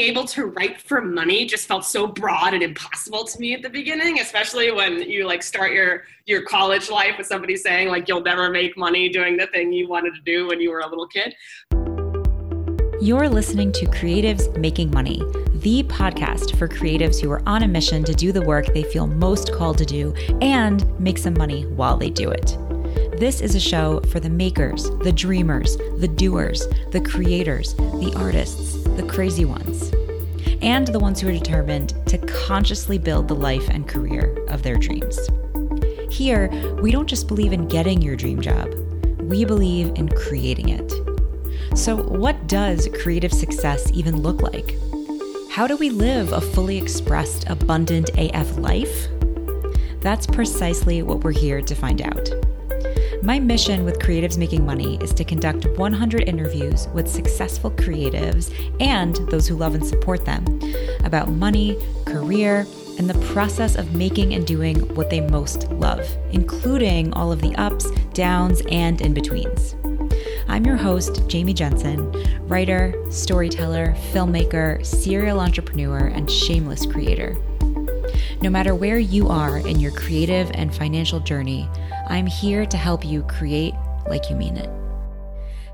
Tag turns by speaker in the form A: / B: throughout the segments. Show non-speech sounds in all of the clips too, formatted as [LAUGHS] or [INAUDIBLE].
A: able to write for money just felt so broad and impossible to me at the beginning especially when you like start your your college life with somebody saying like you'll never make money doing the thing you wanted to do when you were a little kid.
B: You're listening to creatives making money the podcast for creatives who are on a mission to do the work they feel most called to do and make some money while they do it this is a show for the makers, the dreamers, the doers, the creators, the artists, the crazy ones, and the ones who are determined to consciously build the life and career of their dreams. Here, we don't just believe in getting your dream job, we believe in creating it. So, what does creative success even look like? How do we live a fully expressed, abundant AF life? That's precisely what we're here to find out. My mission with Creatives Making Money is to conduct 100 interviews with successful creatives and those who love and support them about money, career, and the process of making and doing what they most love, including all of the ups, downs, and in betweens. I'm your host, Jamie Jensen, writer, storyteller, filmmaker, serial entrepreneur, and shameless creator. No matter where you are in your creative and financial journey, I'm here to help you create like you mean it.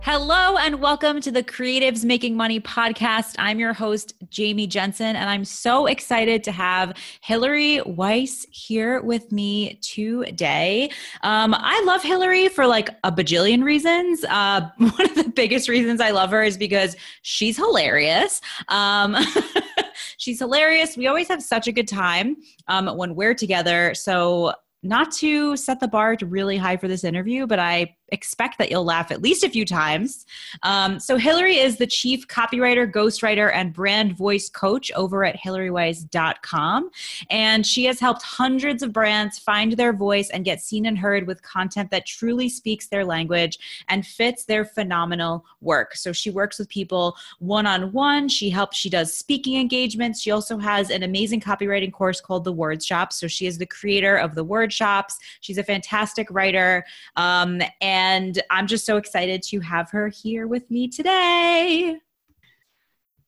B: Hello and welcome to the Creatives Making Money podcast. I'm your host, Jamie Jensen, and I'm so excited to have Hillary Weiss here with me today. Um, I love Hillary for like a bajillion reasons. Uh, [LAUGHS] one of the biggest reasons I love her is because she's hilarious. Um, [LAUGHS] she's hilarious. We always have such a good time um, when we're together. So not to set the bar really high for this interview, but I expect that you'll laugh at least a few times. Um, so, Hillary is the chief copywriter, ghostwriter, and brand voice coach over at HillaryWeiss.com. And she has helped hundreds of brands find their voice and get seen and heard with content that truly speaks their language and fits their phenomenal work. So, she works with people one on one. She helps, she does speaking engagements. She also has an amazing copywriting course called The Word Shop. So, she is the creator of The Word Shops. She's a fantastic writer. Um, and and I'm just so excited to have her here with me today.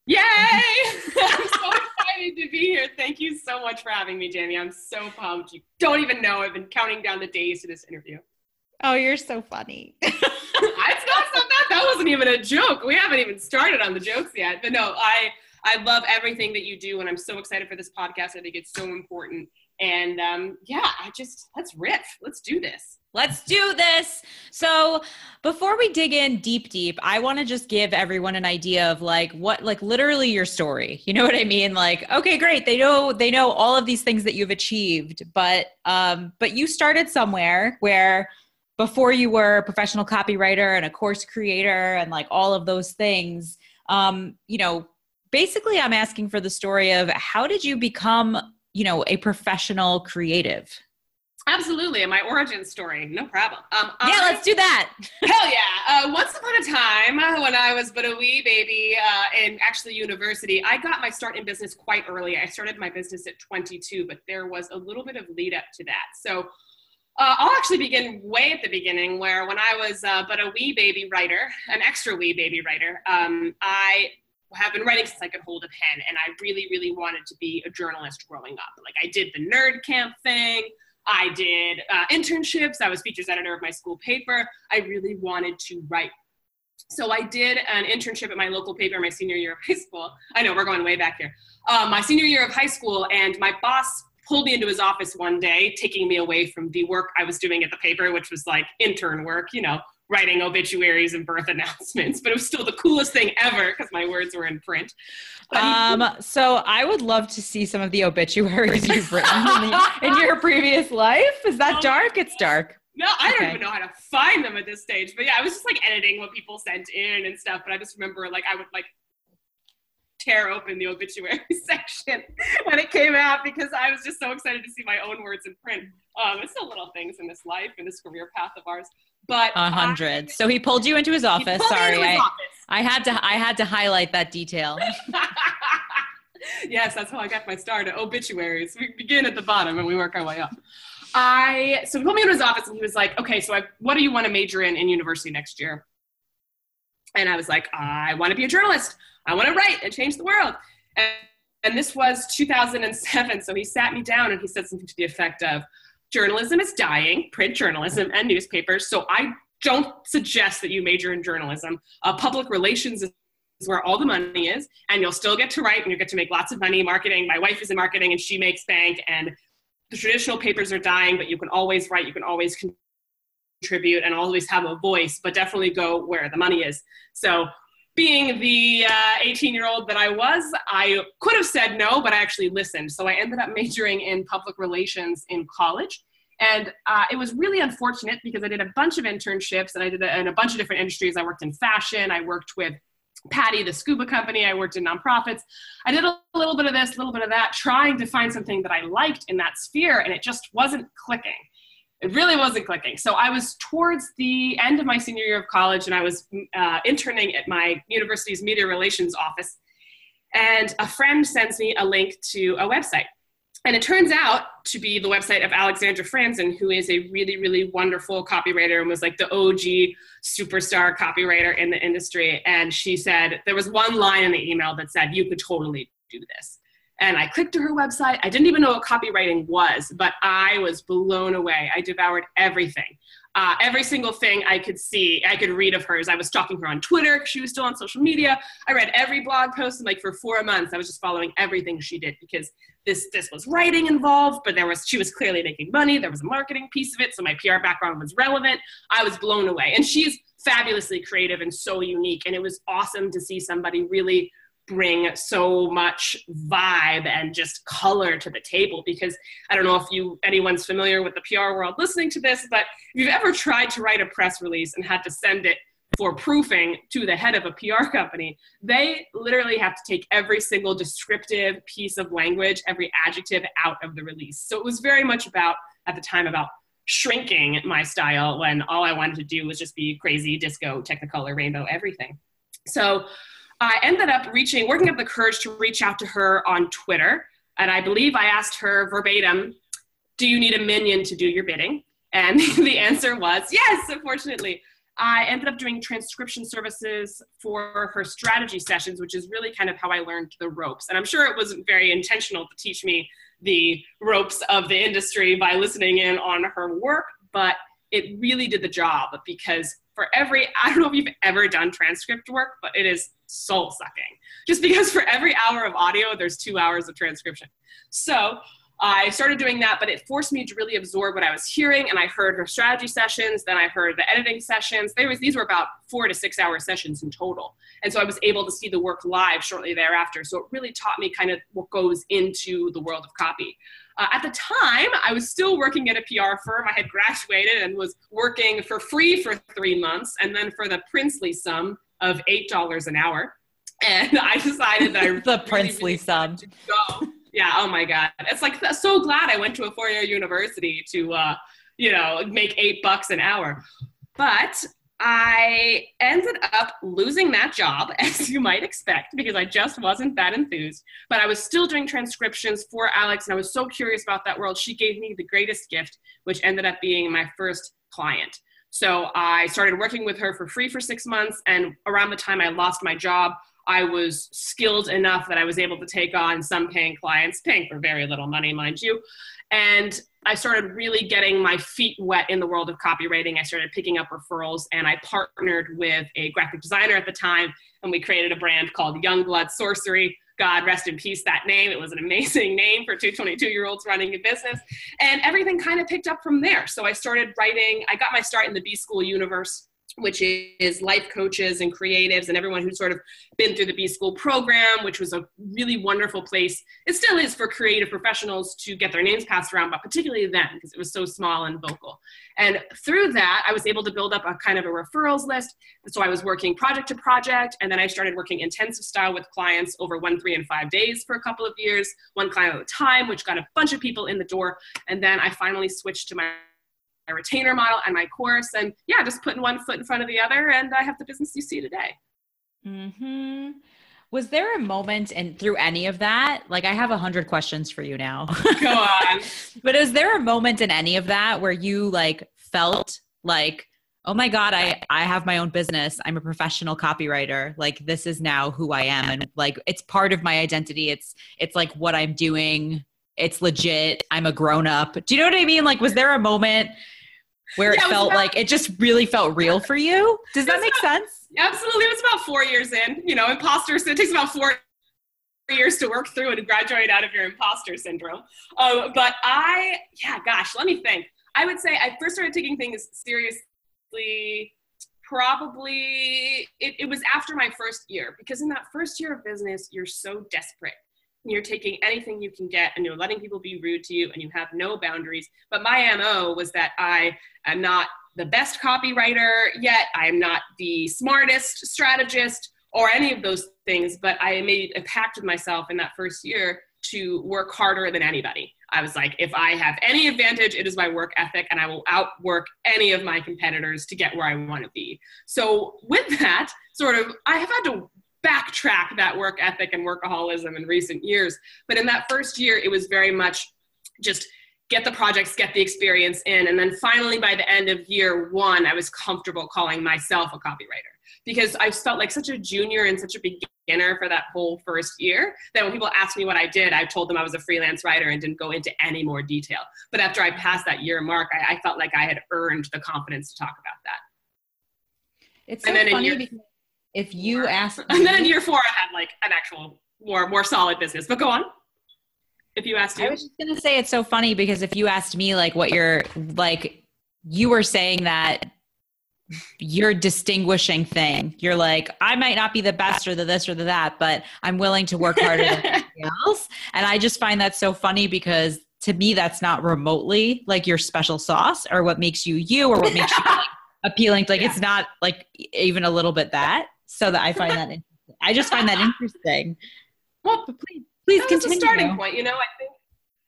A: Yay! [LAUGHS] I'm so excited to be here. Thank you so much for having me, Jamie. I'm so pumped. You don't even know. I've been counting down the days to this interview.
B: Oh, you're so funny.
A: it's not so that. That wasn't even a joke. We haven't even started on the jokes yet. But no, I I love everything that you do, and I'm so excited for this podcast. I think it's so important. And um, yeah, I just let's riff. Let's do this.
B: Let's do this. So, before we dig in deep, deep, I want to just give everyone an idea of like what, like literally your story. You know what I mean? Like, okay, great. They know they know all of these things that you've achieved, but um, but you started somewhere where before you were a professional copywriter and a course creator and like all of those things. Um, you know, basically, I'm asking for the story of how did you become, you know, a professional creative?
A: Absolutely, and my origin story, no problem. Um,
B: yeah, I, let's do that. [LAUGHS]
A: hell yeah! Uh, once upon a time, uh, when I was but a wee baby uh, in actually university, I got my start in business quite early. I started my business at 22, but there was a little bit of lead up to that. So uh, I'll actually begin way at the beginning, where when I was uh, but a wee baby writer, an extra wee baby writer, um, I have been writing since I could hold a pen, and I really, really wanted to be a journalist growing up. Like I did the nerd camp thing. I did uh, internships. I was features editor of my school paper. I really wanted to write. So I did an internship at my local paper my senior year of high school. I know we're going way back here. Um, my senior year of high school, and my boss pulled me into his office one day, taking me away from the work I was doing at the paper, which was like intern work, you know, writing obituaries and birth [LAUGHS] announcements, but it was still the coolest thing ever because my words were in print.
B: Um, so I would love to see some of the obituaries [LAUGHS] you've written in, the, in, your previous life. Is that oh dark? It's dark.
A: No, I don't even know how to find them at this stage. But yeah, I was just like editing what people sent in and stuff. But I just remember like I would like tear open the obituary [LAUGHS] section when it came out because I was just so excited to see my own words in print. Um, it's the little things in this life and this career path of ours but
B: a hundred. So he pulled you into his office. Sorry, his I, office. I had to I had to highlight that detail. [LAUGHS]
A: yes, that's how I got my start at obituaries. We begin at the bottom and we work our way up. I so he pulled me into his office and he was like, "Okay, so I, what do you want to major in in university next year?" And I was like, "I want to be a journalist. I want to write and change the world." And, and this was 2007. So he sat me down and he said something to the effect of journalism is dying, print journalism and newspapers. So I don't suggest that you major in journalism. Uh, public relations is where all the money is, and you'll still get to write and you get to make lots of money marketing. My wife is in marketing and she makes bank, and the traditional papers are dying, but you can always write, you can always contribute, and always have a voice, but definitely go where the money is. So, being the 18 uh, year old that I was, I could have said no, but I actually listened. So, I ended up majoring in public relations in college. And uh, it was really unfortunate because I did a bunch of internships and I did a, in a bunch of different industries. I worked in fashion, I worked with PADI, the scuba company. I worked in nonprofits. I did a little bit of this, a little bit of that, trying to find something that I liked in that sphere, and it just wasn't clicking. It really wasn't clicking. So I was towards the end of my senior year of college, and I was uh, interning at my university's media relations office. And a friend sends me a link to a website and it turns out to be the website of Alexandra Franzen, who is a really, really wonderful copywriter and was like the OG superstar copywriter in the industry. And she said, there was one line in the email that said, you could totally do this. And I clicked to her website. I didn't even know what copywriting was, but I was blown away. I devoured everything. Uh, every single thing I could see, I could read of hers. I was stalking her on Twitter. She was still on social media. I read every blog post, and like for four months, I was just following everything she did because this this was writing involved, but there was she was clearly making money. There was a marketing piece of it, so my PR background was relevant. I was blown away, and she's fabulously creative and so unique, and it was awesome to see somebody really bring so much vibe and just color to the table because i don't know if you anyone's familiar with the pr world listening to this but if you've ever tried to write a press release and had to send it for proofing to the head of a PR company, they literally have to take every single descriptive piece of language, every adjective out of the release. So it was very much about, at the time, about shrinking my style when all I wanted to do was just be crazy, disco, technicolor, rainbow, everything. So I ended up reaching, working up the courage to reach out to her on Twitter. And I believe I asked her verbatim, Do you need a minion to do your bidding? And [LAUGHS] the answer was yes, unfortunately. I ended up doing transcription services for her strategy sessions, which is really kind of how I learned the ropes. And I'm sure it wasn't very intentional to teach me the ropes of the industry by listening in on her work, but it really did the job because for every, [LAUGHS] I don't know if you've ever done transcript work, but it is soul sucking. Just because for every hour of audio, there's two hours of transcription. So I started doing that, but it forced me to really absorb what I was hearing. And I heard her strategy sessions, then I heard the editing sessions. They was, these were about four to six hour sessions in total. And so I was able to see the work live shortly thereafter. So it really taught me kind of what goes into the world of copy. Uh, at the time, I was still working at a PR firm. I had graduated and was working for free for three months, and then for the princely sum of $8 an hour. [LAUGHS] And I decided that I [LAUGHS]
B: the really, princely really sum.
A: go yeah oh my god it's like so glad i went to a four-year university to uh, you know make eight bucks an hour but i ended up losing that job [LAUGHS] as you might expect because i just wasn't that enthused. But i was still doing transcriptions for alex and i was so curious about that world she gave me the greatest gift which ended up being my first client. So i started working with her for free for six months and around the time i lost my job I was skilled enough that I was able to take on some paying clients, paying for very little money, mind you. And I started really getting my feet wet in the world of copywriting. I started picking up referrals and I partnered with a graphic designer at the time and we created a brand called Youngblood Sorcery. God rest in peace that name. It was an amazing [LAUGHS] name for two 22 year olds running a business. And everything kind of picked up from there. So I started writing, I got my start in the B School universe which is life coaches and creatives and everyone who's sort of been through the B School program, which was a really wonderful place. It still is for creative professionals to get their names passed around, but particularly then because it was so small and vocal. And through that, I was able to build up a kind of a referrals list. So I was working project to project, and then I started working intensive style with clients over one, three, and five days for a couple of years, one client at a time, which got a bunch of people in the door. And then I finally switched to my my retainer model and my course and yeah just putting one foot in front of the other and i have the business you see today.
B: Hmm was there a moment and through any of that? Like i have a hundred questions for you now. [LAUGHS]
A: Go on. [LAUGHS]
B: But is there a moment in any of that where you like felt like oh my god i i have my own business. I'm a professional copywriter. Like this is now who i am. And like it's part of my identity. It's it's like what i'm doing. It's legit. I'm a grown up. Do you know what i mean? Like was there a moment where yeah, it, it felt about, like it just really felt real for you? Does that make
A: about,
B: sense?
A: Absolutely it was about four years in you know imposter so it takes about four years to work through and graduate out of your imposter syndrome. Um, but i yeah gosh let me think. I would say i first started taking things seriously probably it, it was after my first year because in that first year of business you're so desperate. You're taking anything you can get and you're letting people be rude to you and you have no boundaries. But my mo was that i am not the best copywriter yet i am not the smartest strategist or any of those things but i made a pact with myself in that first year to work harder than anybody I was like, if I have any advantage, it is my work ethic, and I will outwork any of my competitors to get where I want to be. So, with that, sort of, I have had to backtrack that work ethic and workaholism in recent years. But in that first year, it was very much just get the projects, get the experience in. And then finally, by the end of year one, I was comfortable calling myself a copywriter because I felt like such a junior and such a beginner for that whole first year that when people asked me what I did, I told them I was a freelance writer and didn't go into any more detail. But after I passed that year mark, I, I felt like I had earned the confidence to talk about that.
B: It's so funny year, because if you ask, [LAUGHS]
A: and then in year four, I had like an actual more more solid business. But go on. If you asked you,
B: I was just gonna say it's so funny because if you asked me like what you're like, you were saying that your distinguishing thing. You're like, I might not be the best or the this or the that, but I'm willing to work harder than [LAUGHS] anything else. And I just find that so funny because to me, that's not remotely like your special sauce or what makes you you or what makes you [LAUGHS] appealing. Like yeah. it's not like even a little bit that. So that I find that [LAUGHS] interesting. I just find that interesting.
A: Well, please, please that continue. Was a starting point, you know. I think,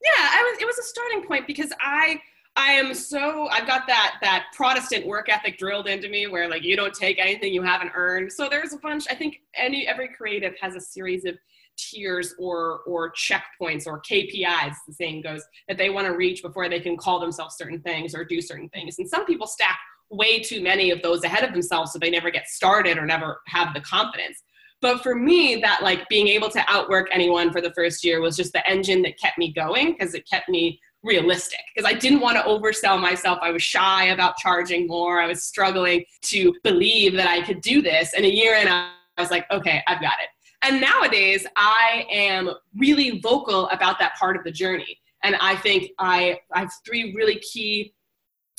A: yeah, I was. It was a starting point because I I am so I've got that that Protestant work ethic drilled into me where like you don't take anything you haven't earned. So there's a bunch I think any every creative has a series of tiers or or checkpoints or KPIs the saying goes that they want to reach before they can call themselves certain things or do certain things. And some people stack way too many of those ahead of themselves so they never get started or never have the confidence. But for me, that like being able to outwork anyone for the first year was just the engine that kept me going because it kept me realistic because I didn't want to oversell myself. I was shy about charging more. I was struggling to believe that I could do this. And a year in, I was like, okay, I've got it. And nowadays, I am really vocal about that part of the journey. And I think I, I have three really key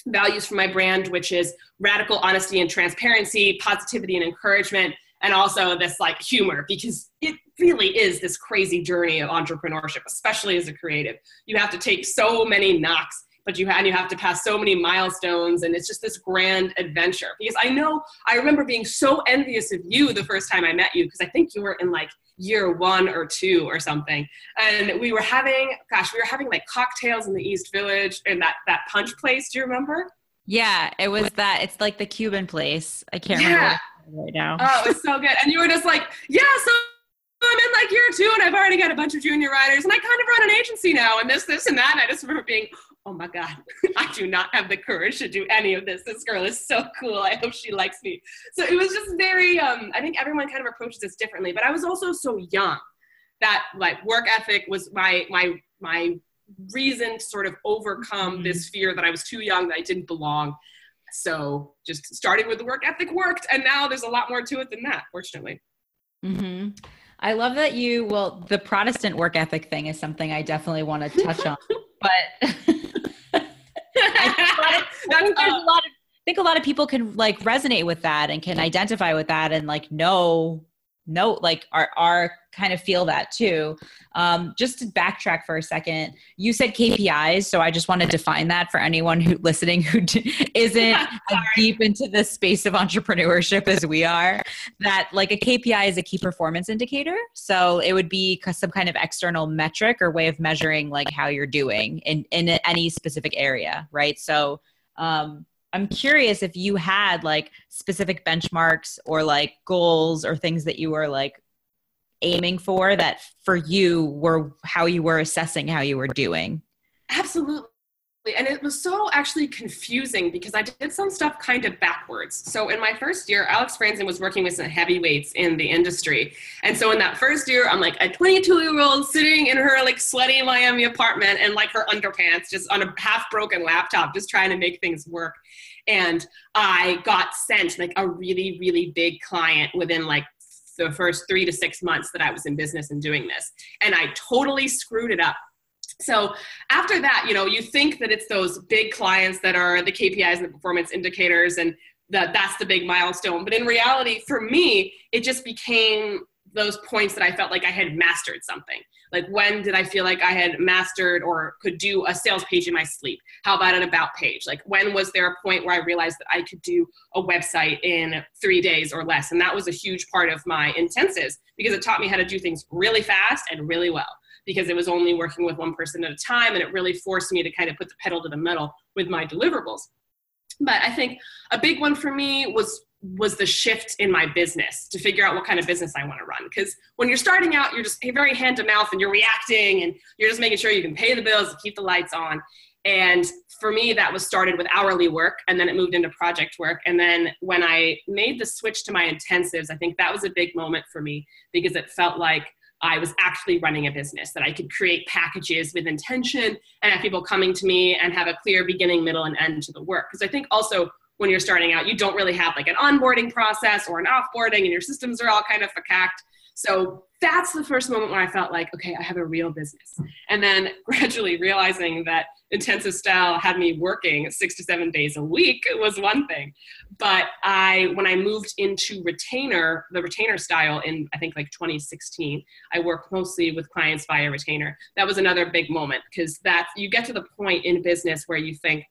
A: values for my brand, which is radical honesty and transparency, positivity and encouragement, and also this like humor because it really is this crazy journey of entrepreneurship especially as a creative. You have to take so many knocks but you and you have to pass so many milestones and it's just this grand adventure. Because i know i remember being so envious of you the first time i met you because i think you were in like year one or two or something and we were having gosh we were having like cocktails in the east village in that that punch place do you remember?
B: Yeah it was that it's like the cuban place. I can't yeah. remember right now.
A: Oh, it's so good. And you were just like, yeah, so I'm in like year two and I've already got a bunch of junior writers and I kind of run an agency now and this, this, and that. And I just remember being, oh my God, [LAUGHS] I do not have the courage to do any of this. This girl is so cool. I hope she likes me. So it was just very, um, I think everyone kind of approaches this differently, but I was also so young that like work ethic was my, my, my reason to sort of overcome mm-hmm. this fear that I was too young, that I didn't belong. So just starting with the work ethic worked, and now there's a lot more to it than that, fortunately.
B: Mm-hmm. I love that you. Well, the Protestant work ethic thing is something I definitely want to touch on, [LAUGHS] but [LAUGHS] I think there's a lot of. I think a lot of people can like resonate with that and can identify with that and like know know like our, are kind of feel that too. Um, just to backtrack for a second you said kpis so i just want to define that for anyone who listening who d- isn't [LAUGHS] deep into the space of entrepreneurship as we are that like a kpi is a key performance indicator. So it would be some kind of external metric or way of measuring like how you're doing in in any specific area right? So um, I'm curious if you had like specific benchmarks or like goals or things that you were like aiming for that for you were how you were assessing how you were doing.
A: Absolutely. and it was so actually confusing because I did some stuff kind of backwards. So in my first year, Alex Franzen was working with some heavyweights in the industry. And so in that first year, I'm like a 22 year old sitting in her like sweaty Miami apartment and like her underpants, just on a half broken laptop, just trying to make things work. And I got sent like a really, really big client within like the first three to six months that I was in business and doing this. And I totally screwed it up so after that, you know, you think that it's those big clients that are the KPIs and the performance indicators and that that's the big milestone. But in reality, for me, it just became those points that I felt like I had mastered something. Like when did I feel like I had mastered or could do a sales page in my sleep? How about an about page? Like when was there a point where I realized that I could do a website in three days or less? And that was a huge part of my intensives because it taught me how to do things really fast and really well because it was only working with one person at a time and it really forced me to kind of put the pedal to the metal with my deliverables but i think a big one for me was was the shift in my business to figure out what kind of business I want to run. Because when you're starting out, you're just very hand to mouth and you're reacting and you're just making sure you can pay the bills and keep the lights on. And for me, that was started with hourly work and then it moved into project work. And then when I made the switch to my intensives, I think that was a big moment for me because it felt like I was actually running a business, that I could create packages with intention and have people coming to me and have a clear beginning, middle, and end to the work. Because I think also when you're starting out, you don't really have like an onboarding process or an offboarding, and your systems are all kind of facact. So that's the first moment when I felt like, okay, I have a real business. And then [LAUGHS] gradually realizing that intensive style had me working six to seven days a week was one thing. But I, when I moved into retainer, the retainer style in I think like 2016, I worked mostly with clients via retainer. That was another big moment because that you get to the point in business where you think,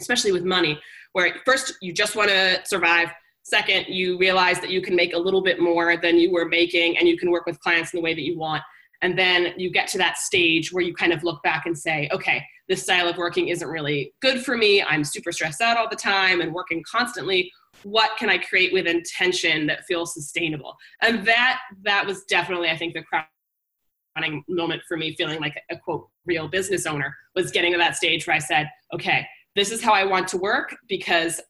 A: especially with money, where first you just want to survive Second, you realize that you can make a little bit more than you were making and you can work with clients in the way that you want. And then you get to that stage where you kind of look back and say, okay, this style of working isn't really good for me. I'm super stressed out all the time and working constantly. What can I create with intention that feels sustainable? And that that was definitely, I think, the crowning moment for me, feeling like a quote real business owner, was getting to that stage where I said, okay, this is how I want to work because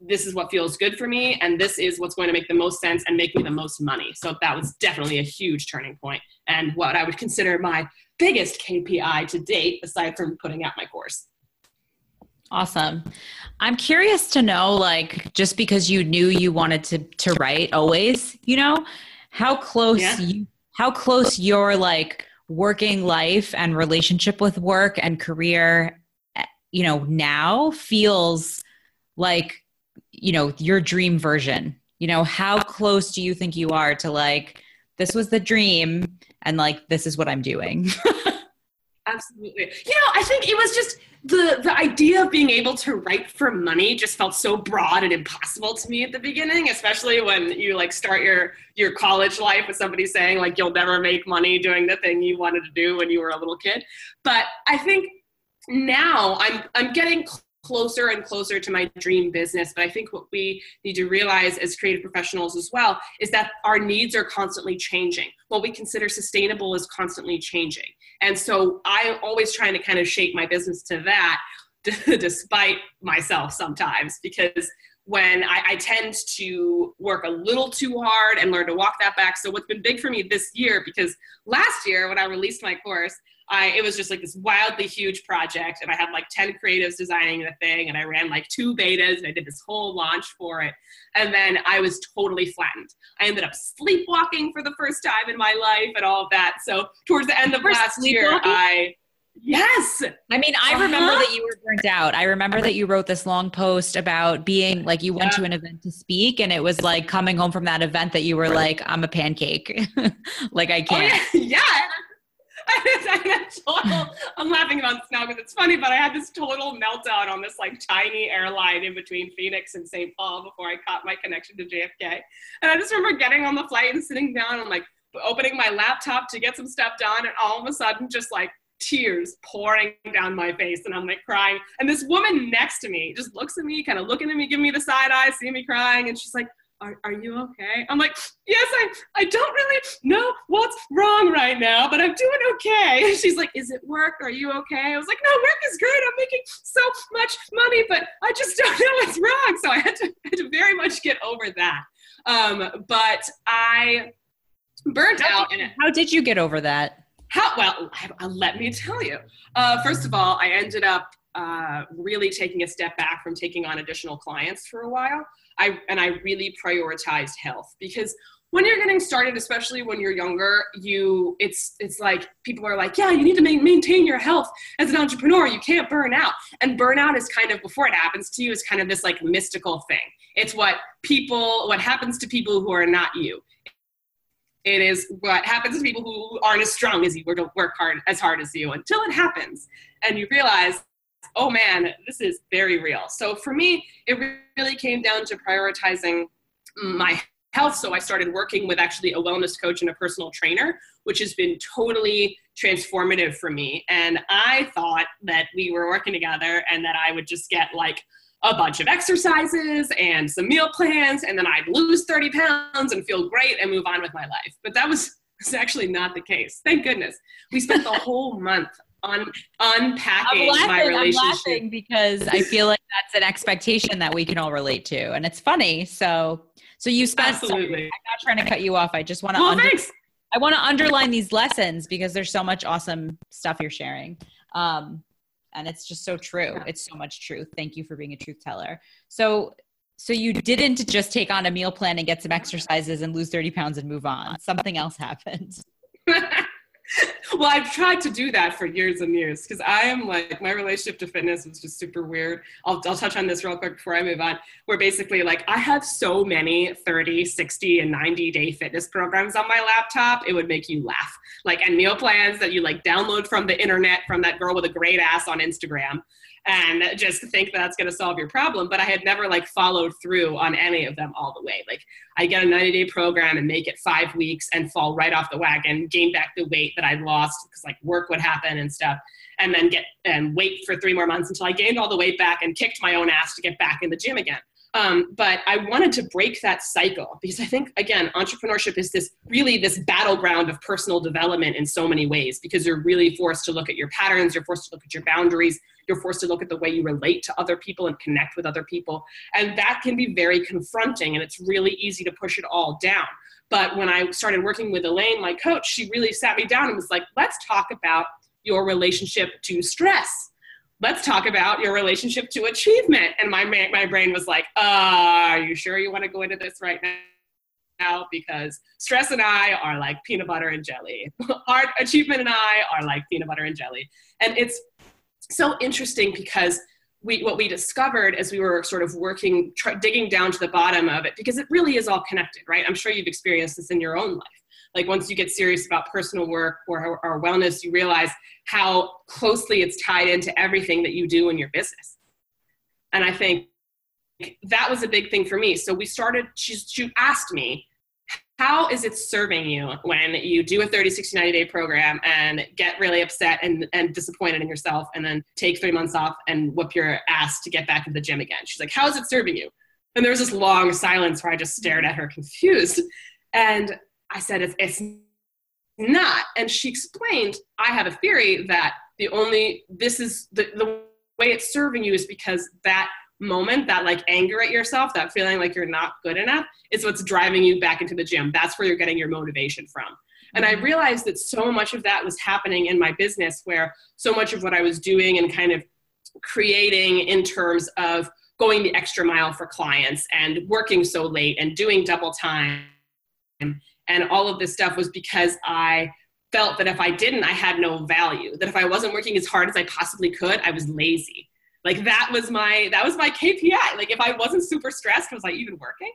A: this is what feels good for me and this is what's going to make the most sense and make me the most money. So that was definitely a huge turning point and what i would consider my biggest kpi to date aside from putting out my course.
B: Awesome. I'm curious to know like just because you knew you wanted to to write always you know how close yeah. you how close your like working life and relationship with work and career you know now feels like you know your dream version. You know how close do you think you are to like this was the dream and like this is what i'm doing? [LAUGHS]
A: Absolutely. You know i think it was just the the idea of being able to write for money just felt so broad and impossible to me at the beginning especially when you like start your your college life with somebody saying like you'll never make money doing the thing you wanted to do when you were a little kid. But i think now i'm i'm getting closer and closer to my dream business. But I think what we need to realize as creative professionals as well is that our needs are constantly changing. What we consider sustainable is constantly changing. And so I'm always trying to kind of shape my business to that, [LAUGHS] despite myself sometimes, because when I, I, tend to work a little too hard and learn to walk that back. So what's been big for me this year, because last year when I released my course, I, it was just like this wildly huge project and I had like 10 creatives designing the thing and I ran like two betas and I did this whole launch for it. And then I was totally flattened. I ended up sleepwalking for the first time in my life and all of that. So towards the end of last year, I, Yes.
B: I mean, I uh-huh. remember that you were burnt out. I remember that you wrote this long post about being like you went yeah. to an event to speak and it was like coming home from that event that you were like, I'm a pancake. [LAUGHS] like I can't.
A: Oh, yeah. [LAUGHS] yeah. Total, I'm laughing about this now because it's funny, but I had this total meltdown on this like tiny airline in between Phoenix and St. Paul before I caught my connection to JFK. And I just remember getting on the flight and sitting down and like opening my laptop to get some stuff done, and all of a sudden just like tears pouring down my face and I'm like crying. And this woman next to me just looks at me, kind of looking at me, giving me the side eye, seeing me crying, and she's like, are, are you okay? I'm like, yes, I, I don't really know what's wrong right now, but I'm doing okay. [LAUGHS] she's like, is it work? Are you okay? I was like, no, work is great. I'm making so much money, but I just [LAUGHS] don't know what's wrong. So I had to, had to very much get over that. Um, but I burnt
B: how
A: out.
B: Did, and how did you get over that?
A: How, well, let me tell you. Uh, first of all, I ended up uh, really taking a step back from taking on additional clients for a while. I, and I really prioritized health because when you're getting started, especially when you're younger, you it's it's like people are like, yeah, you need to maintain your health as an entrepreneur. You can't burn out, and burnout is kind of before it happens to you is kind of this like mystical thing. It's what people what happens to people who are not you. It is what happens to people who aren't as strong as you or don't work hard as hard as you until it happens, and you realize oh man, this is very real. So for me, it really came down to prioritizing my health. So I started working with actually a wellness coach and a personal trainer, which has been totally transformative for me. And I thought that we were working together and that I would just get like a bunch of exercises and some meal plans, and then I'd lose 30 pounds and feel great and move on with my life. But that was, [LAUGHS] was actually not the case. Thank goodness. We spent the [LAUGHS] whole month un- unpacking
B: laughing,
A: my relationship.
B: I'm laughing because I [LAUGHS] feel like that's an expectation that we can all relate to, and it's funny. So, so you spent.
A: Absolutely.
B: Sorry, I'm not trying to cut you off. I just want to.
A: Well, under- thanks.
B: I want to underline these lessons because there's so much awesome stuff you're sharing. Um, and it's just so true. It's so much truth. Thank you for being a truth teller. So, so you didn't just take on a meal plan and get some exercises and lose 30 pounds and move on. Something else happened. [LAUGHS] [LAUGHS]
A: well, I've tried to do that for years and years because I am like, my relationship to fitness is just super weird. I'll, I'll touch on this real quick before I move on. Where basically, like, I have so many 30, 60, and 90 day fitness programs on my laptop, it would make you laugh. Like, and meal plans that you like download from the internet from that girl with a great ass on Instagram and just think that that's going to solve your problem. But I had never like followed through on any of them all the way. Like I get a 90 day program and make it five weeks and fall right off the wagon, gain back the weight that I'd lost because like work would happen and stuff. And then get and wait for three more months until I gained all the weight back and kicked my own ass to get back in the gym again. Um, but I wanted to break that cycle because I think again, entrepreneurship is this really this battleground of personal development in so many ways because you're really forced to look at your patterns, you're forced to look at your boundaries, you're forced to look at the way you relate to other people and connect with other people. And that can be very confronting and it's really easy to push it all down. But when I started working with Elaine, my coach, she really sat me down and was like, let's talk about your relationship to stress. Let's talk about your relationship to achievement. And my, my brain was like, uh, are you sure you want to go into this right now? now because stress and I are like peanut butter and jelly. [LAUGHS] Art achievement and I are like peanut butter and jelly. And it's so interesting because we, what we discovered as we were sort of working, try, digging down to the bottom of it, because it really is all connected, right? I'm sure you've experienced this in your own life. Like once you get serious about personal work or, or wellness, you realize how closely it's tied into everything that you do in your business. And I think that was a big thing for me. So we started, she, she asked me, how is it serving you when you do a 30 60 90 day program and get really upset and, and disappointed in yourself and then take three months off and whoop your ass to get back to the gym again? She's like how is it serving you? And there was this long silence where i just stared at her confused. And i said it's, it's not. And she explained i have a theory that the only this is the, the way it's serving you is because that moment, that like anger at yourself, that feeling like you're not good enough, is what's driving you back into the gym. That's where you're getting your motivation from. And I mm-hmm. realized that so much of that was happening in my business, where so much of what I was doing and kind of creating in terms of going the extra mile for clients and working so late and doing double time and all of this stuff was because I felt that if I didn't, I had no value. That if I wasn't working as hard as I possibly could, I was lazy. Like that was my that was my KPI. Like if I wasn't super stressed, was I even working?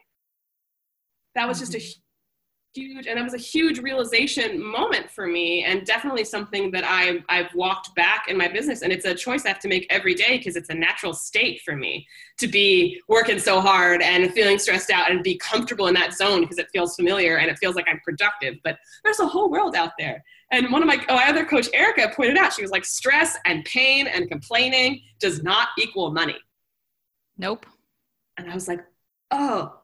A: That was just a mm-hmm. huge and that was a huge realization moment for me and definitely something that I I've walked back in my business and it's a choice I have to make every day because it's a natural state for me to be working so hard and feeling stressed out and be comfortable in that zone because it feels familiar and it feels like I'm productive but there's a whole world out there and one of my, oh, my other coach, Erica, pointed out, she was like, stress and pain and complaining does not equal money.
B: Nope.
A: And I was like, oh,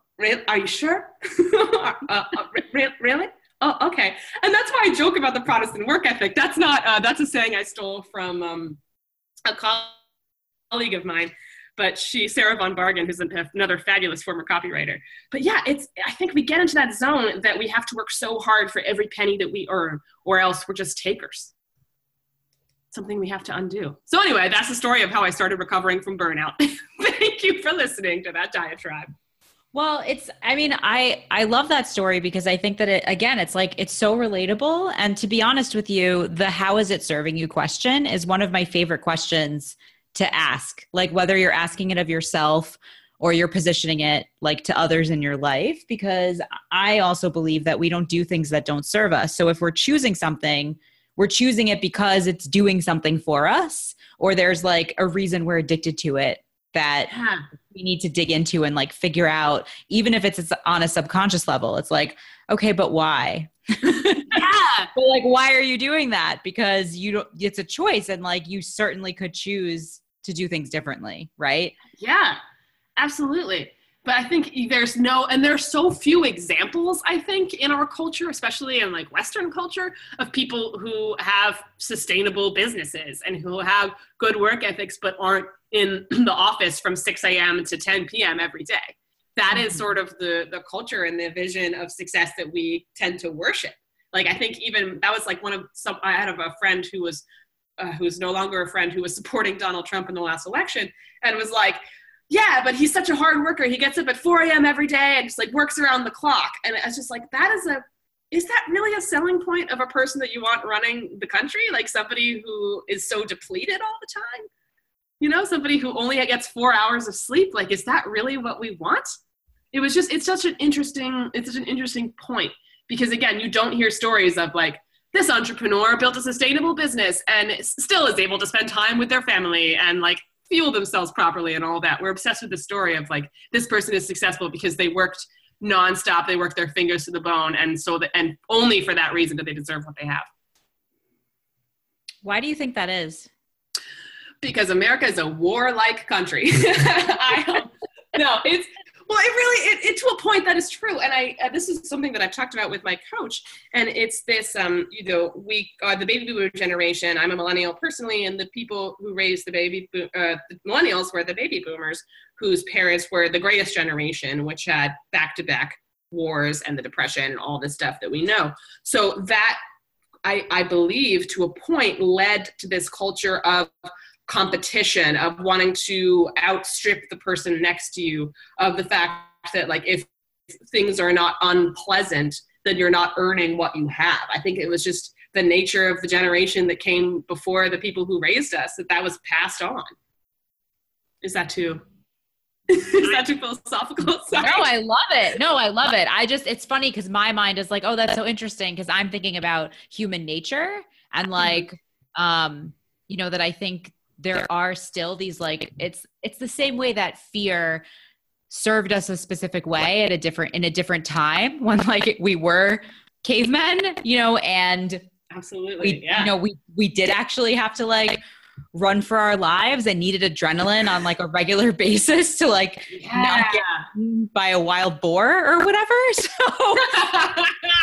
A: are you sure? [LAUGHS] uh, uh, really? Oh, okay. And that's why I joke about the Protestant work ethic. That's not, uh, that's a saying I stole from um, a colleague of mine, but she, Sarah von Bargen, who's another fabulous former copywriter. But yeah, it's, I think we get into that zone that we have to work so hard for every penny that we earn, or else we're just takers. Something we have to undo. So, anyway, that's the story of how I started recovering from burnout. [LAUGHS] Thank you for listening to that diatribe.
B: Well, it's I mean, I I love that story because I think that it again, it's like it's so relatable and to be honest with you, the how is it serving you question is one of my favorite questions to ask. Like whether you're asking it of yourself or you're positioning it like to others in your life because I also believe that we don't do things that don't serve us. So if we're choosing something, we're choosing it because it's doing something for us or there's like a reason we're addicted to it that yeah. we need to dig into and like figure out even if it's on a subconscious level it's like okay but why [LAUGHS] yeah but like why are you doing that because you don't it's a choice and like you certainly could choose to do things differently right
A: yeah absolutely but I think there's no, and there's so few examples, I think, in our culture, especially in like Western culture, of people who have sustainable businesses and who have good work ethics, but aren't in [CLEARS THROAT] the office from 6 a.m. to 10 p.m. every day. That is mm-hmm. sort of the, the culture and the vision of success that we tend to worship. Like, I think even that was like one of some, I had a friend who was, uh, who's no longer a friend who was supporting Donald Trump in the last election and was like, yeah, but he's such a hard worker. He gets up at 4 a.m. every day and just like works around the clock. And it's just like, that is a, is that really a selling point of a person that you want running the country? Like somebody who is so depleted all the time? You know, somebody who only gets four hours of sleep. Like, is that really what we want? It was just, it's such an interesting, it's such an interesting point because again, you don't hear stories of like, this entrepreneur built a sustainable business and still is able to spend time with their family and like fuel themselves properly and all that. We're obsessed with the story of like this person is successful because they worked nonstop, they worked their fingers to the bone, and so that and only for that reason do they deserve what they have.
B: Why do you think that is?
A: Because America is a warlike country. [LAUGHS] I, no, it's well, it really, it, it, to a point that is true. And I, uh, this is something that I've talked about with my coach. And it's this, um, you know, we, uh, the baby boomer generation, I'm a millennial personally, and the people who raised the baby, uh, the millennials were the baby boomers whose parents were the greatest generation, which had back to back wars and the depression and all this stuff that we know. So that, I, I believe, to a point, led to this culture of competition of wanting to outstrip the person next to you of the fact that like if things are not unpleasant then you're not earning what you have. I think it was just the nature of the generation that came before the people who raised us that that was passed on. Is that too [LAUGHS] is that too philosophical? [LAUGHS]
B: Sorry. no i love it. No i love it. I just it's funny because my mind is like oh that's so interesting because i'm thinking about human nature and mm-hmm. like um you know that i think there are still these like it's it's the same way that fear served us a specific way at a different in a different time [LAUGHS] when like we were cavemen you know and
A: absolutely
B: we, yeah. you know we we did actually have to like run for our lives and needed adrenaline on like a regular [LAUGHS] basis to like yeah. not get by a wild boar or whatever [LAUGHS] so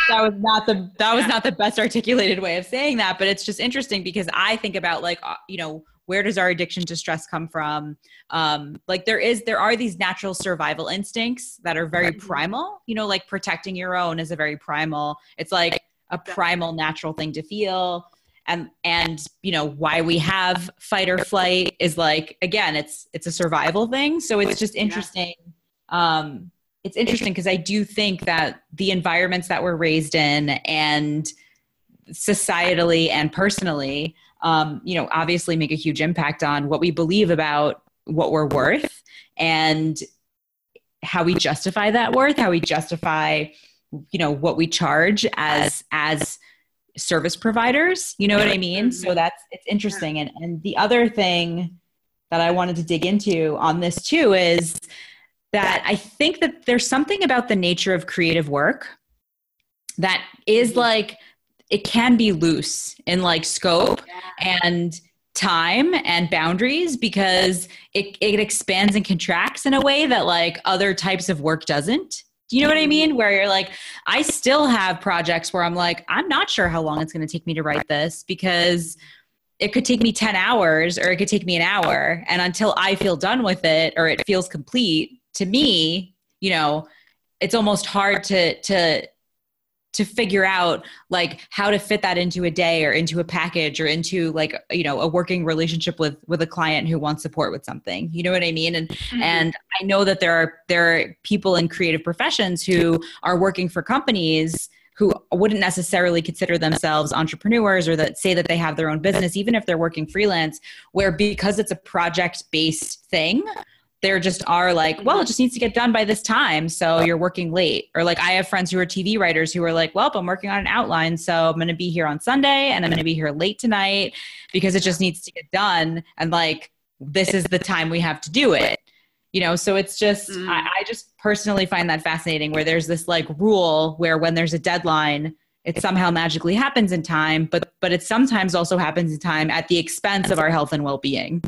B: that was not the that was not the best articulated way of saying that but it's just interesting because i think about like uh, you know where does our addiction to stress come from? Um, like there is there are these natural survival instincts that are very primal you know like protecting your own is a very primal it's like a primal natural thing to feel. And and you know why we have fight or flight is like again it's it's a survival thing. So it's just interesting um it's interesting because i do think that the environments that we're raised in and societally and personally um, you know, obviously make a huge impact on what we believe about what we're worth and how we justify that worth, how we justify, you know, what we charge as as service providers. You know what I mean? So mm-hmm. that's it's interesting. And and the other thing that I wanted to dig into on this too is that I think that there's something about the nature of creative work that is mm-hmm. like it can be loose in like scope and time and boundaries because it, it expands and contracts in a way that like other types of work doesn't. Do you know what I mm-hmm. mean? Where you're like, I still have projects where I'm like, I'm not sure how long it's going to take me to write this because it could take me 10 hours or it could take me an hour. And until I feel done with it or it feels complete, to me, you know, it's almost hard to, to, to figure out like how to fit that into a day or into a package or into like you know a working relationship with with a client who wants support with something you know what i mean and mm-hmm. and i know that there are there are people in creative professions who are working for companies who wouldn't necessarily consider themselves entrepreneurs or that say that they have their own business even if they're working freelance where because it's a project based thing there just are like, well, it just needs to get done by this time. So you're working late. Or like I have friends who are TV writers who are like, well, I'm working on an outline. So I'm going to be here on Sunday and I'm going to be here late tonight because it just needs to get done. And like, this is the time we have to do it. You know, so it's just, mm. I, I just personally find that fascinating where there's this like rule where when there's a deadline, it somehow magically happens in time, but but it sometimes also happens in time at the expense of our health and well-being.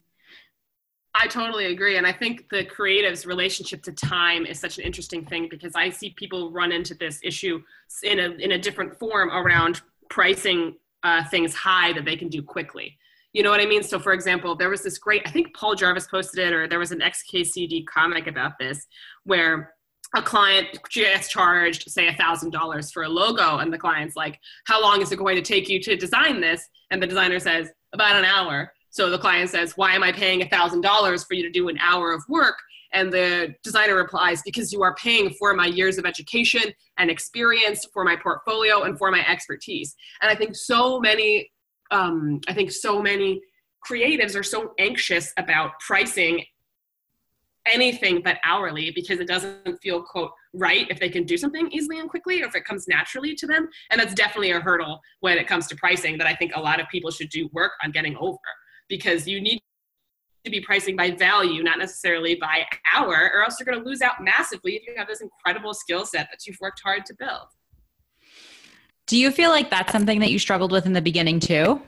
A: I totally agree. And I think the creative's relationship to time is such an interesting thing because I see people run into this issue in a, in a different form around pricing uh, things high that they can do quickly. You know what I mean? So, for example, there was this great, I think Paul Jarvis posted it, or there was an XKCD comic about this where a client gets charged, say, $1,000 for a logo, and the client's like, How long is it going to take you to design this? And the designer says, About an hour. So the client says, Why am I paying $1,000 for you to do an hour of work? And the designer replies, Because you are paying for my years of education and experience, for my portfolio, and for my expertise. And I think so many, um, I think so many creatives are so anxious about pricing anything but hourly because it doesn't feel quote right if they can do something easily and quickly or if it comes naturally to them and that's definitely a hurdle when it comes to pricing that i think a lot of people should do work on getting over because you need to be pricing by value, not necessarily by hour, or else you're going to lose out massively if you have this incredible skill set that you've worked hard to build.
B: Do you feel like that's something that you struggled with in the beginning too?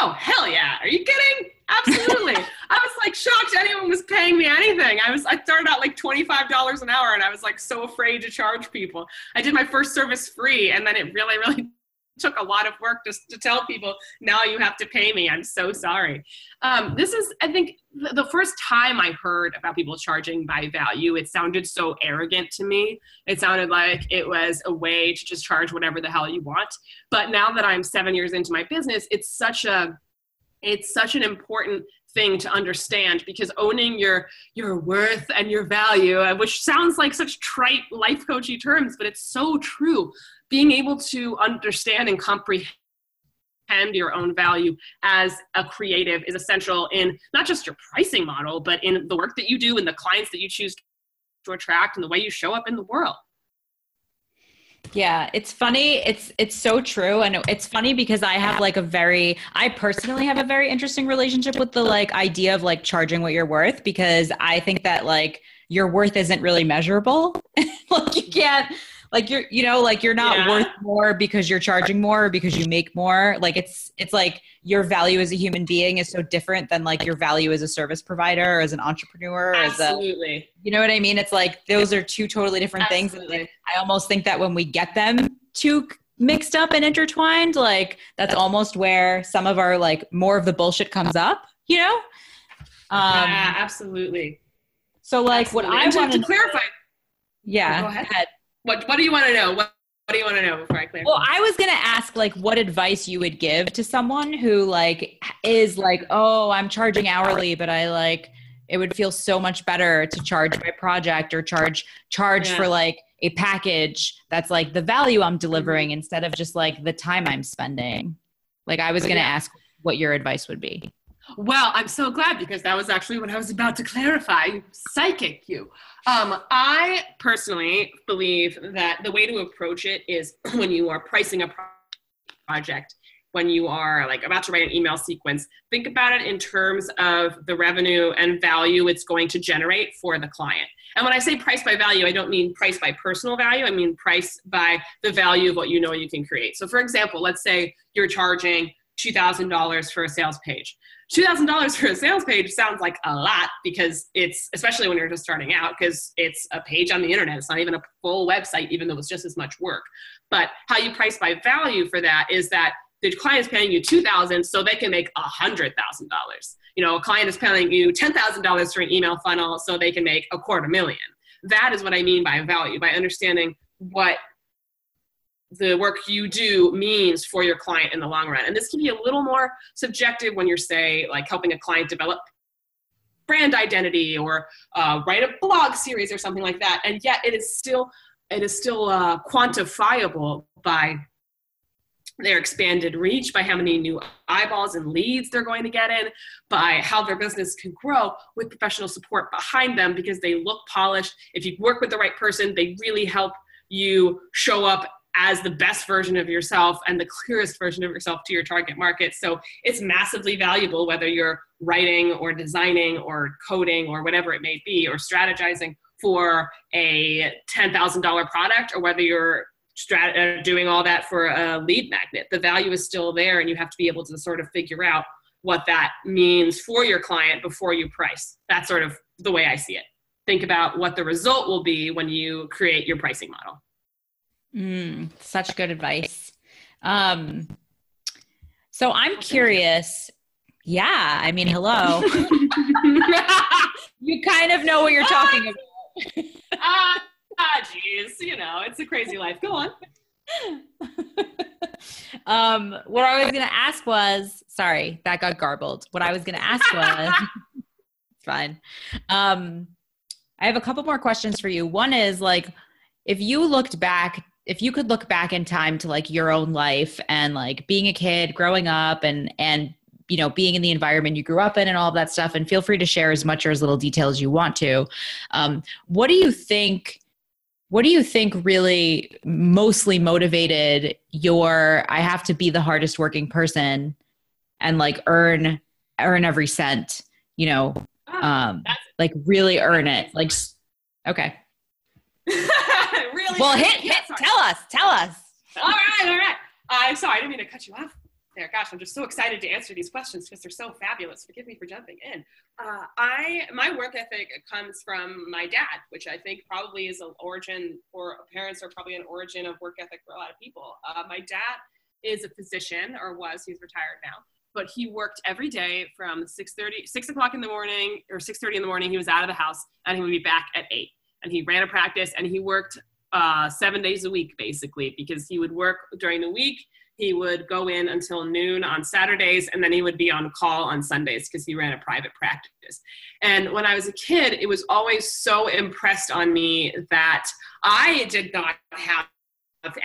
A: Oh, hell yeah. Are you kidding? Absolutely. [LAUGHS] I was like shocked anyone was paying me anything. I was I started out like $25 an hour and I was like so afraid to charge people. I did my first service free and then it really really took a lot of work just to tell people now you have to pay me. I'm so sorry. Um, this is i think the first time i heard about people charging by value it sounded so arrogant to me. It sounded like it was a way to just charge whatever the hell you want. But now that i'm seven years into my business it's such a it's such an important thing to understand because owning your your worth and your value uh, which sounds like such trite life coachy terms but it's so true being able to understand and comprehend your own value as a creative is essential in not just your pricing model but in the work that you do and the clients that you choose to attract and the way you show up in the world
B: yeah, it's funny. It's it's so true and it's funny because I have like a very I personally have a very interesting relationship with the like idea of like charging what you're worth because I think that like your worth isn't really measurable. [LAUGHS] like you can't like you're you know like you're not yeah. worth more because you're charging more or because you make more like it's it's like your value as a human being is so different than like your value as a service provider or as an entrepreneur
A: absolutely
B: as a, you know what i mean it's like those are two totally different absolutely. things and like, i almost think that when we get them too mixed up and intertwined like that's almost where some of our like more of the bullshit comes up you know
A: um yeah absolutely
B: so like absolutely. what i want
A: to clarify
B: yeah go ahead.
A: What What do you want to know? What What do you want to know before I clear?
B: Well, I was gonna ask like what advice you would give to someone who like is like, oh, I'm charging hourly, but I like it would feel so much better to charge my project or charge charge yeah. for like a package that's like the value I'm delivering mm-hmm. instead of just like the time I'm spending. Like I was gonna yeah. ask what your advice would be.
A: Well, I'm so glad because that was actually what I was about to clarify. Psychic you. Um, I personally believe that the way to approach it is [CLEARS THROAT] when you are pricing a project, when you are like about to write an email sequence, think about it in terms of the revenue and value it's going to generate for the client. And when I say price by value, I don't mean price by personal value. I mean price by the value of what you know you can create. So, for example, let's say you're charging $2,000 for a sales page. $2,000 for a sales page sounds like a lot because it's, especially when you're just starting out, because it's a page on the internet. It's not even a full website, even though it's just as much work. But how you price by value for that is that the client's paying you 2000 so they can make $100,000. You know, a client is paying you $10,000 for an email funnel so they can make a quarter million. That is what I mean by value, by understanding what the work you do means for your client in the long run. And this can be a little more subjective when you're, say, like helping a client develop brand identity or uh, write a blog series or something like that. And yet, it is still it is still uh, quantifiable by their expanded reach, by how many new eyeballs and leads they're going to get in, by how their business can grow with professional support behind them because they look polished. If you work with the right person, they really help you show up as the best version of yourself and the clearest version of yourself to your target market. So it's massively valuable whether you're writing or designing or coding or whatever it may be or strategizing for a $10,000 product or whether you're strat- uh, doing all that for a lead magnet. The value is still there and you have to be able to sort of figure out what that means for your client before you price. That's sort of the way I see it. Think about what the result will be when you create your pricing model.
B: Mm, such good advice. Um, so I'm curious. Yeah, I mean, hello. [LAUGHS] you kind of know what you're talking about.
A: ah, ah, jeez. You know, it's a crazy life. Go on. [LAUGHS]
B: um, what I was going to ask was sorry, that got garbled. What I was going to ask was it's [LAUGHS] fine. Um, I have a couple more questions for you. One is like, if you looked back if you could look back in time to like your own life and like being a kid growing up and and you know being in the environment you grew up in and all of that stuff and feel free to share as much or as little detail as you want to um, what do you think what do you think really mostly motivated your i have to be the hardest working person and like earn earn every cent you know ah, um like really earn it like okay? Well, hit, hit, tell us, tell us.
A: All right, all right. I'm sorry, I didn't mean to cut you off there. Gosh, I'm just so excited to answer these questions because they're so fabulous. Forgive me for jumping in. Uh, I my work ethic comes from my dad, which I think probably is an origin, or parents are probably an origin of work ethic for a lot of people. Uh, my dad is a physician, or was. He's retired now but he worked every day from 6.30 6 o'clock in the morning or 6.30 in the morning he was out of the house and he would be back at 8 and he ran a practice and he worked uh, seven days a week basically because he would work during the week. He would go in until noon on saturdays and then he would be on call on sundays because he ran a private practice. And when i was a kid it was always so impressed on me that i did not have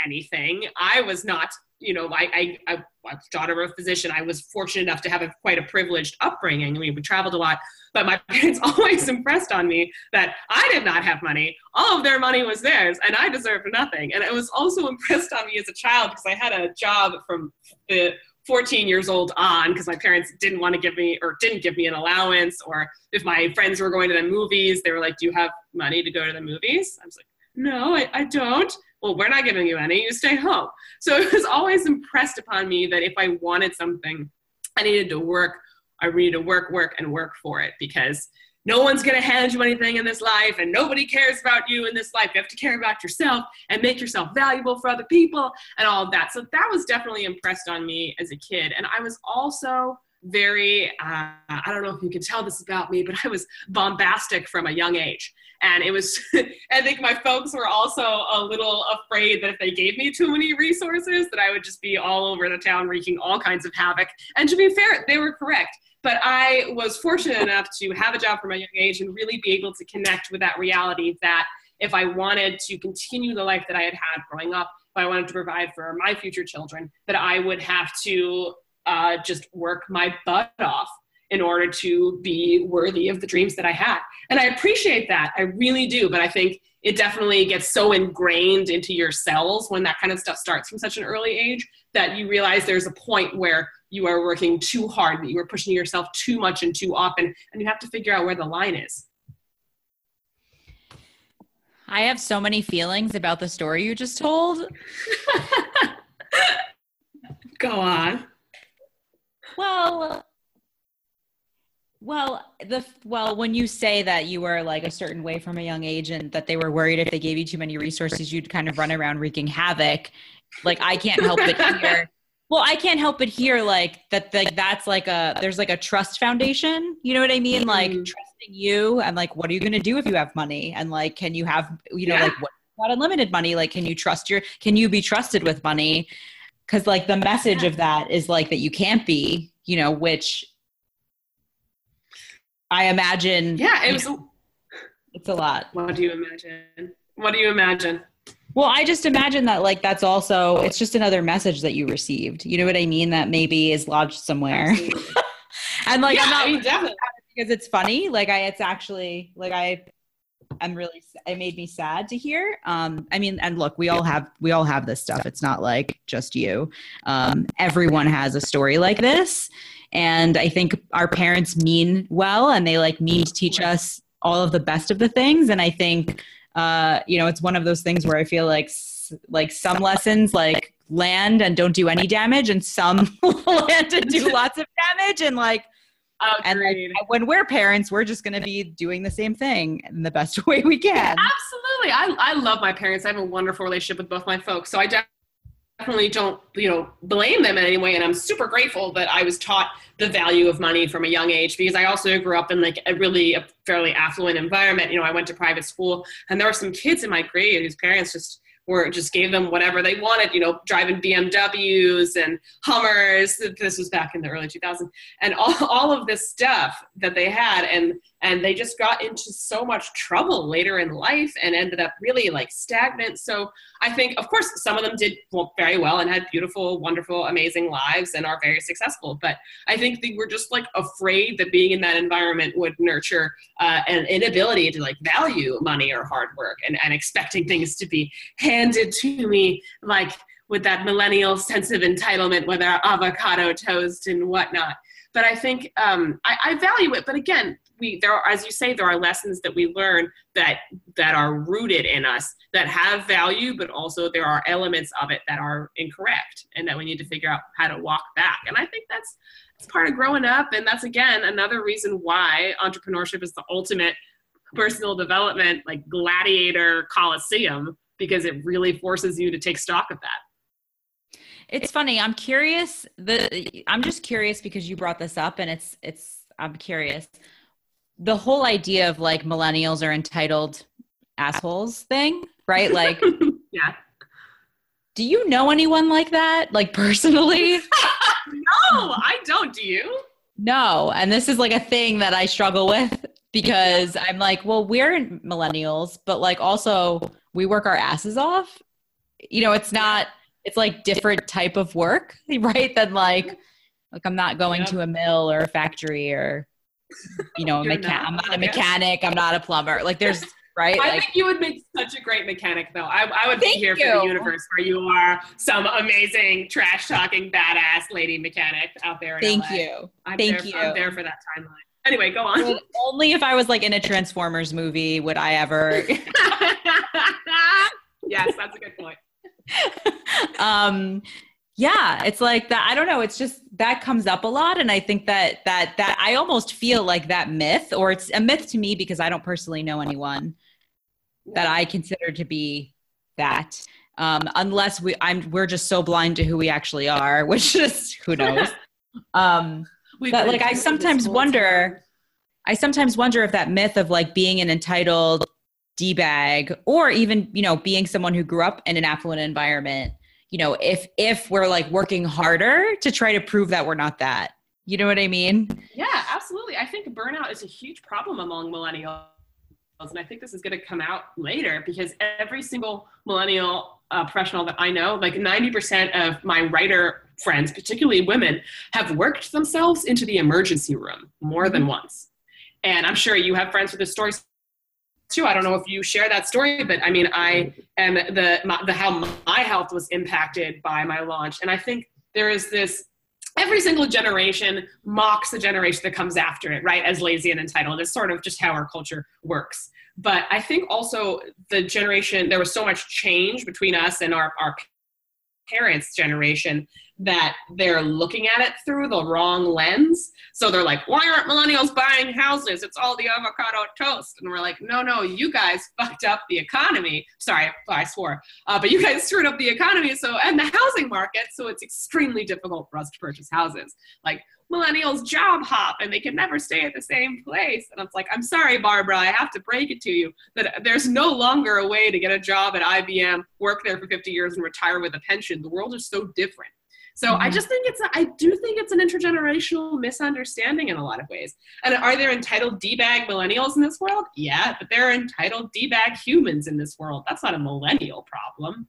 A: anything. I was not you know, I, I, I was daughter of a physician. I was fortunate enough to have a, quite a privileged upbringing. We, we traveled a lot, but my [LAUGHS] parents [LAUGHS] always impressed on me that I did not have money. All of their money was theirs, and I deserved nothing. And it was also [LAUGHS] impressed on me as a child because I had a job from the 14 years old on because my parents didn't want to give me or didn't give me an allowance or if my friends were going to the movies they were like do you have money to go to the movies i was like no I, I don't well, we're not giving you any, you stay home. So it was always impressed upon me that if I wanted something, I needed to work, I needed to work, work, and work for it because no one's going to hand you anything in this life and nobody cares about you in this life. You have to care about yourself and make yourself valuable for other people and all of that. So that was definitely impressed on me as a kid. And I was also very, uh, I don't know if you can tell this about me, but I was bombastic from a young age. And it was, [LAUGHS] I think my folks were also a little afraid that if they gave me too many resources, that I would just be all over the town wreaking all kinds of havoc. And to be fair, they were correct. But I was fortunate enough to have a job from a young age and really be able to connect with that reality that if I wanted to continue the life that I had had growing up, if I wanted to provide for my future children, that I would have to uh, just work my butt off in order to be worthy of the dreams that I had. And I appreciate that. I really do. But I think it definitely gets so ingrained into your cells when that kind of stuff starts from such an early age that you realize there's a point where you are working too hard, that you are pushing yourself too much and too often, and you have to figure out where the line is.
B: I have so many feelings about the story you just told. [LAUGHS]
A: Go on
B: well, well, the well, when you say that you were like a certain way from a young age, and that they were worried if they gave you too many resources, you'd kind of run around wreaking havoc. Like I can't help but hear. [LAUGHS] Well, I can't help but hear like that. Like that's like a there's like a trust foundation. You know what I mean? Like
A: Mhm.
B: trusting you, and like what are you going to do if you have money? And like, can you have you know
A: Yeah.
B: like what got unlimited money? Like, can you trust your? Can you be trusted with money? Because like the message of that is like that you can't be. You know, which I imagine.
A: Yeah, it was.
B: It's a lot.
A: What do you imagine? What do you imagine?
B: Well, I just imagine that like that's also it's just another message that you received. You know what I mean? That maybe is lodged somewhere. [LAUGHS] And like
A: yeah,
B: I'm not
A: I mean, definitely.
B: because it's funny. Like I it's actually like I I'm really it made me sad to hear. Um I mean and look, we all have we all have this stuff. It's not like just you. Um everyone has a story like this. And I think our parents mean well and they like mean to teach us all of the best of the things and I think uh, you know, it's one of those things where I feel like like some lessons like land and don't do any damage, and some [LAUGHS] land and do [LAUGHS] lots of damage. And like, and like when we're parents, we're just going to be doing the same thing in the best [LAUGHS] way we can.
A: Absolutely. I, I love my parents. I have a wonderful relationship with both my folks. So I definitely don't, you know, blame them in any way. And I'm super grateful that I was taught the value of money from a young age because I also grew up in like a really a fairly affluent environment. You know, I went to private school and there were some kids in my grade whose parents just were just gave them whatever they wanted, you know, driving BMWs and Hummers. This was back in the early 2000s and all, all of this stuff that they had. And and they just got into so much trouble later in life and ended up really like stagnant. So i think of course some of them did very well and had beautiful wonderful amazing lives and are very successful. But i think they were just like afraid that being in that environment would nurture uh, an inability to like value money or hard work and, and expecting things to be handed to me like with that millennial sense of entitlement with our avocado toast and whatnot. But I think um, I, I value it. But again, we there are, as you say, there are lessons that we learn that that are rooted in us that have value, but also there are elements of it that are incorrect, and that we need to figure out how to walk back. And I think that's that's part of growing up, and that's again another reason why entrepreneurship is the ultimate personal development, like gladiator coliseum, because it really forces you to take stock of that.
B: It's funny. I'm curious. The I'm just curious because you brought this up, and it's it's. I'm curious. The whole idea of like millennials are entitled assholes thing, right? [LAUGHS] Like,
A: yeah.
B: do you know anyone like that? Like personally? [LAUGHS]
A: no, I don't. Do you?
B: No. And this is like a thing that I struggle with because I'm like, well, we're millennials, but like also we work our asses off. You know, it's not it's like different type of work, [LAUGHS] right? Than like like I'm not going
A: Yep.
B: to a mill or a factory or you know, mecha-
A: not,
B: I'm not a mechanic, I'm not a plumber. Like there's right?
A: I
B: Like
A: think you would make such a great mechanic, though. I, I would be here for the universe where you are some amazing trash talking badass lady mechanic out there. In
B: thank
A: LA.
B: you.
A: I'm
B: Thank
A: there,
B: you.
A: I'm there for that timeline. Anyway, go on.
B: Would- only if I was like in a Transformers movie would I ever [LAUGHS]
A: yes, that's a good point. [LAUGHS]
B: um yeah it's like that i don't know it's just that comes up a lot and i think that that that i almost feel like that myth or it's a myth to me because i don't personally know anyone that i consider to be that um unless we i'm we're just so blind to who we actually are [LAUGHS] which is who knows? [LAUGHS] Um but like i sometimes wonder i sometimes wonder if that myth of like being an entitled d-bag or even you know being someone who grew up in an affluent environment you know if if we're like working harder to try to prove that we're not that you know what i mean
A: Yeah, absolutely. I think burnout is a huge problem among millennials. And I think this is going to come out later because every single millennial uh, professional that I know, like 90% of my writer friends, particularly women, have worked themselves into the emergency room more than once. And I'm sure you have friends with this story too. I don't know if you share that story, but I mean, I am the, my, the how my health was impacted by my launch. And I think there is this every single generation mocks the generation that comes after it, right? As lazy and entitled. It's sort of just how our culture works. But I think also the generation, there was so much change between us and our, our parents' generation that they're looking at it through the wrong lens. So they're like, why aren't millennials buying houses? It's all the avocado toast. And we're like, no, no, you guys fucked up the economy. Sorry, I swore. Uh, but you guys screwed up the economy so and the housing market. So it's extremely difficult for us to purchase houses. Like millennials job hop and they can never stay at the same place. And it's like, I'm sorry, Barbara, I have to break it to you that there's no longer a way to get a job at IBM, work there for 50 years, and retire with a pension. The world is so different. So mm-hmm. I just think it's, a, I do think it's an intergenerational misunderstanding in a lot of ways. And are there entitled D-bag millennials in this world? Yeah, but there are entitled D-bag humans in this world. That's not a millennial problem.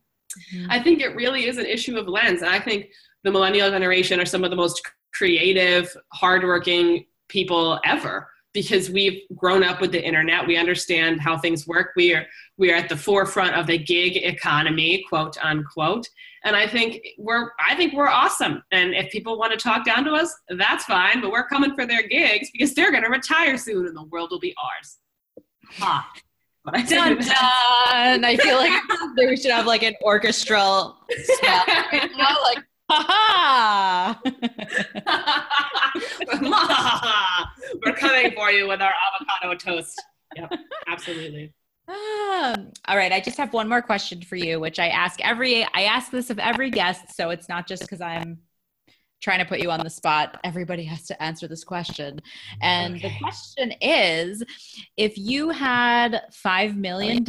A: Mm-hmm. I think it really is an issue of lens. And I think the millennial generation are some of the most creative, hardworking people ever because we've grown up with the internet. We understand how things work. We are we are at the forefront of the gig economy, quote unquote. And I think we're I think we're awesome. And if people want to talk down to us, that's fine. But we're coming for their gigs because they're going to retire soon, and the world will be ours. Ha.
B: I dun, dun. I feel like [LAUGHS] we should have like an orchestral smell, you know, like Ha
A: ha! We're coming for you with our avocado toast. Yep, absolutely.
B: Um, all right, I just have one more question for you, which I ask every I ask this of every guest, so it's not just because I'm trying to put you on the spot. Everybody has to answer this question. And okay. the question is if you had $5 million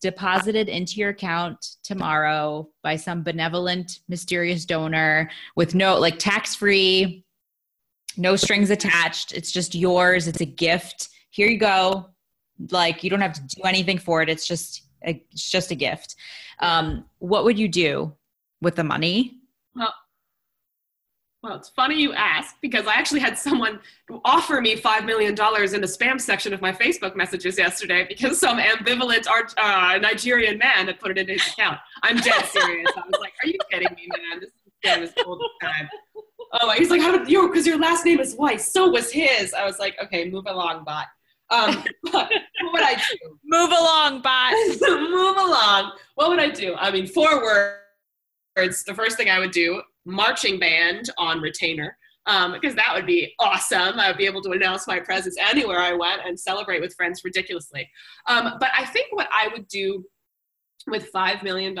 B: deposited into your account tomorrow by some benevolent, mysterious donor with no, like tax free, no strings attached, it's just yours, it's a gift. Here you go. Like you don't have to do anything for it. It's just, a, it's just a gift. Um, what would you do with the money?
A: Well, well, it's funny you ask because I actually had someone offer me $5 million in the spam section of my Facebook messages yesterday because some ambivalent uh, Nigerian man had put it in his account. I'm dead serious. I was like, are you kidding me, man? This is as old time. Oh, he's like, how did you, because your last name is Weiss. So was his. I was like, okay, move along, bot. Um, [LAUGHS] what would I do?
B: Move along, bot. [LAUGHS]
A: move along. What would I do? I mean, four words. The first thing I would do marching band on retainer um, because that would be awesome. I would be able to announce my presence anywhere I went and celebrate with friends ridiculously. Um, but I think what I would do with $5 million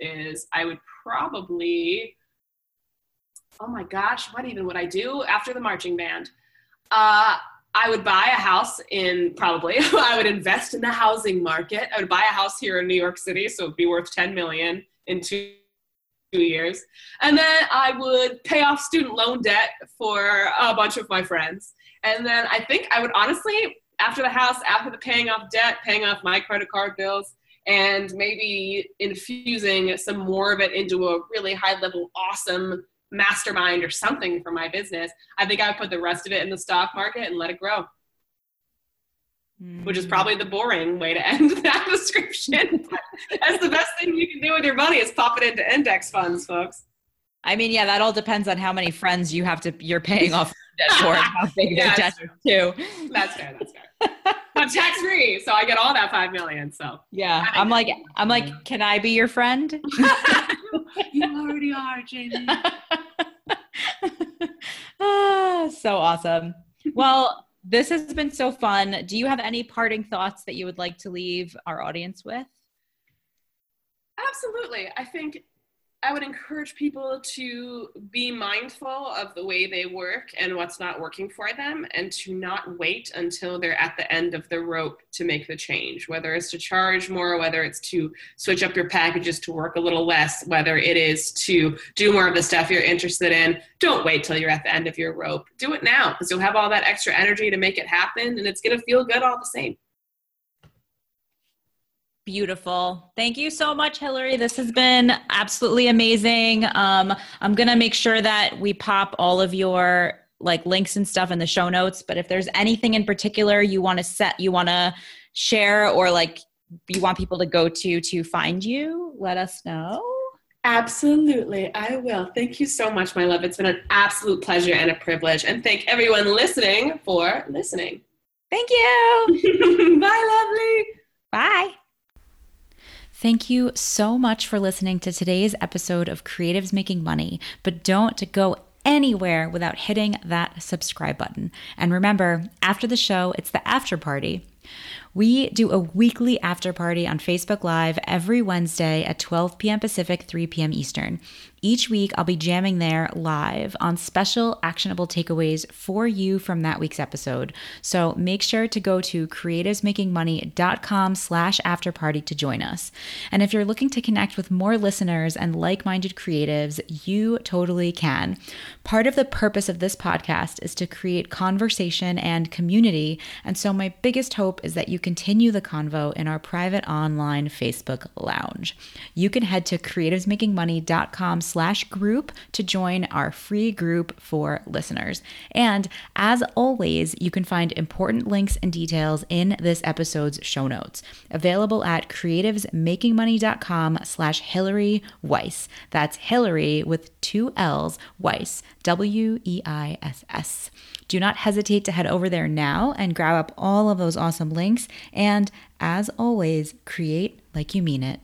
A: is I would probably, oh my gosh, what even would I do after the marching band? Uh, I would buy a house in probably, [LAUGHS] I would invest in the housing market. I would buy a house here in New York City, so it'd be worth 10 million in two two years. And then I would pay off student loan debt for a bunch of my friends. And then I think I would honestly, after the house, after the paying off debt, paying off my credit card bills, and maybe infusing some more of it into a really high level, awesome mastermind or something for my business, I think I would put the rest of it in the stock market and let it grow which is probably the boring way to end [LAUGHS] that description. [LAUGHS] that's the best thing you can do with your money is pop it into index funds, folks.
B: I mean, yeah, that all depends on how many friends you have to you're paying off [LAUGHS] debt for how big yeah, debt is
A: too. That's fair. That's fair. but tax free, so I get all that five million. So
B: yeah, I'm like, I'm like, can I be your friend?
A: you already are, Jamie.
B: oh, so awesome. Well, this has been so fun. Do you have any parting thoughts that you would like to leave our audience with?
A: Absolutely. I think I would encourage people to be mindful of the way they work and what's not working for them, and to not wait until they're at the end of the rope to make the change. Whether it's to charge more, whether it's to switch up your packages to work a little less, whether it is to do more of the stuff you're interested in, don't wait till you're at the end of your rope. Do it now because you'll have all that extra energy to make it happen, and it's going to feel good all the same.
B: Beautiful. Thank you so much, Hillary. This has been absolutely amazing. Um, I'm going to make sure that we pop all of your like links and stuff in the show notes. But if there's anything in particular you want to set, you want to share, or like you want people to go to to find you, let us know.
A: Absolutely, I will. Thank you so much, my love. It's been an absolute pleasure and a privilege. And thank everyone listening for listening.
B: Thank you. [LAUGHS]
A: Bye, lovely.
B: Bye. Thank you so much for listening to today's episode of Creatives Making Money, but don't go anywhere without hitting that subscribe button. And remember, after the show, it's the after party. We do a weekly after party on Facebook Live every Wednesday at 12 p.m. Pacific, 3 p.m. Eastern. Each week, I'll be jamming there live on special actionable takeaways for you from that week's episode. So make sure to go to creativesmakingmoney.com slash afterparty to join us. And if you're looking to connect with more listeners and like-minded creatives, you totally can. Part of the purpose of this podcast is to create conversation and community. And so my biggest hope is that you continue the convo in our private online Facebook lounge. You can head to creativesmakingmoney.com slash group to join our free group for listeners. And as always, you can find important links and details in this episode's show notes, available at creativesmakingmoney.com slash Hillary Weiss. That's Hillary with two L's, Weiss, W E I S S. Do not hesitate to head over there now and grab up all of those awesome links. And as always, create like you mean it.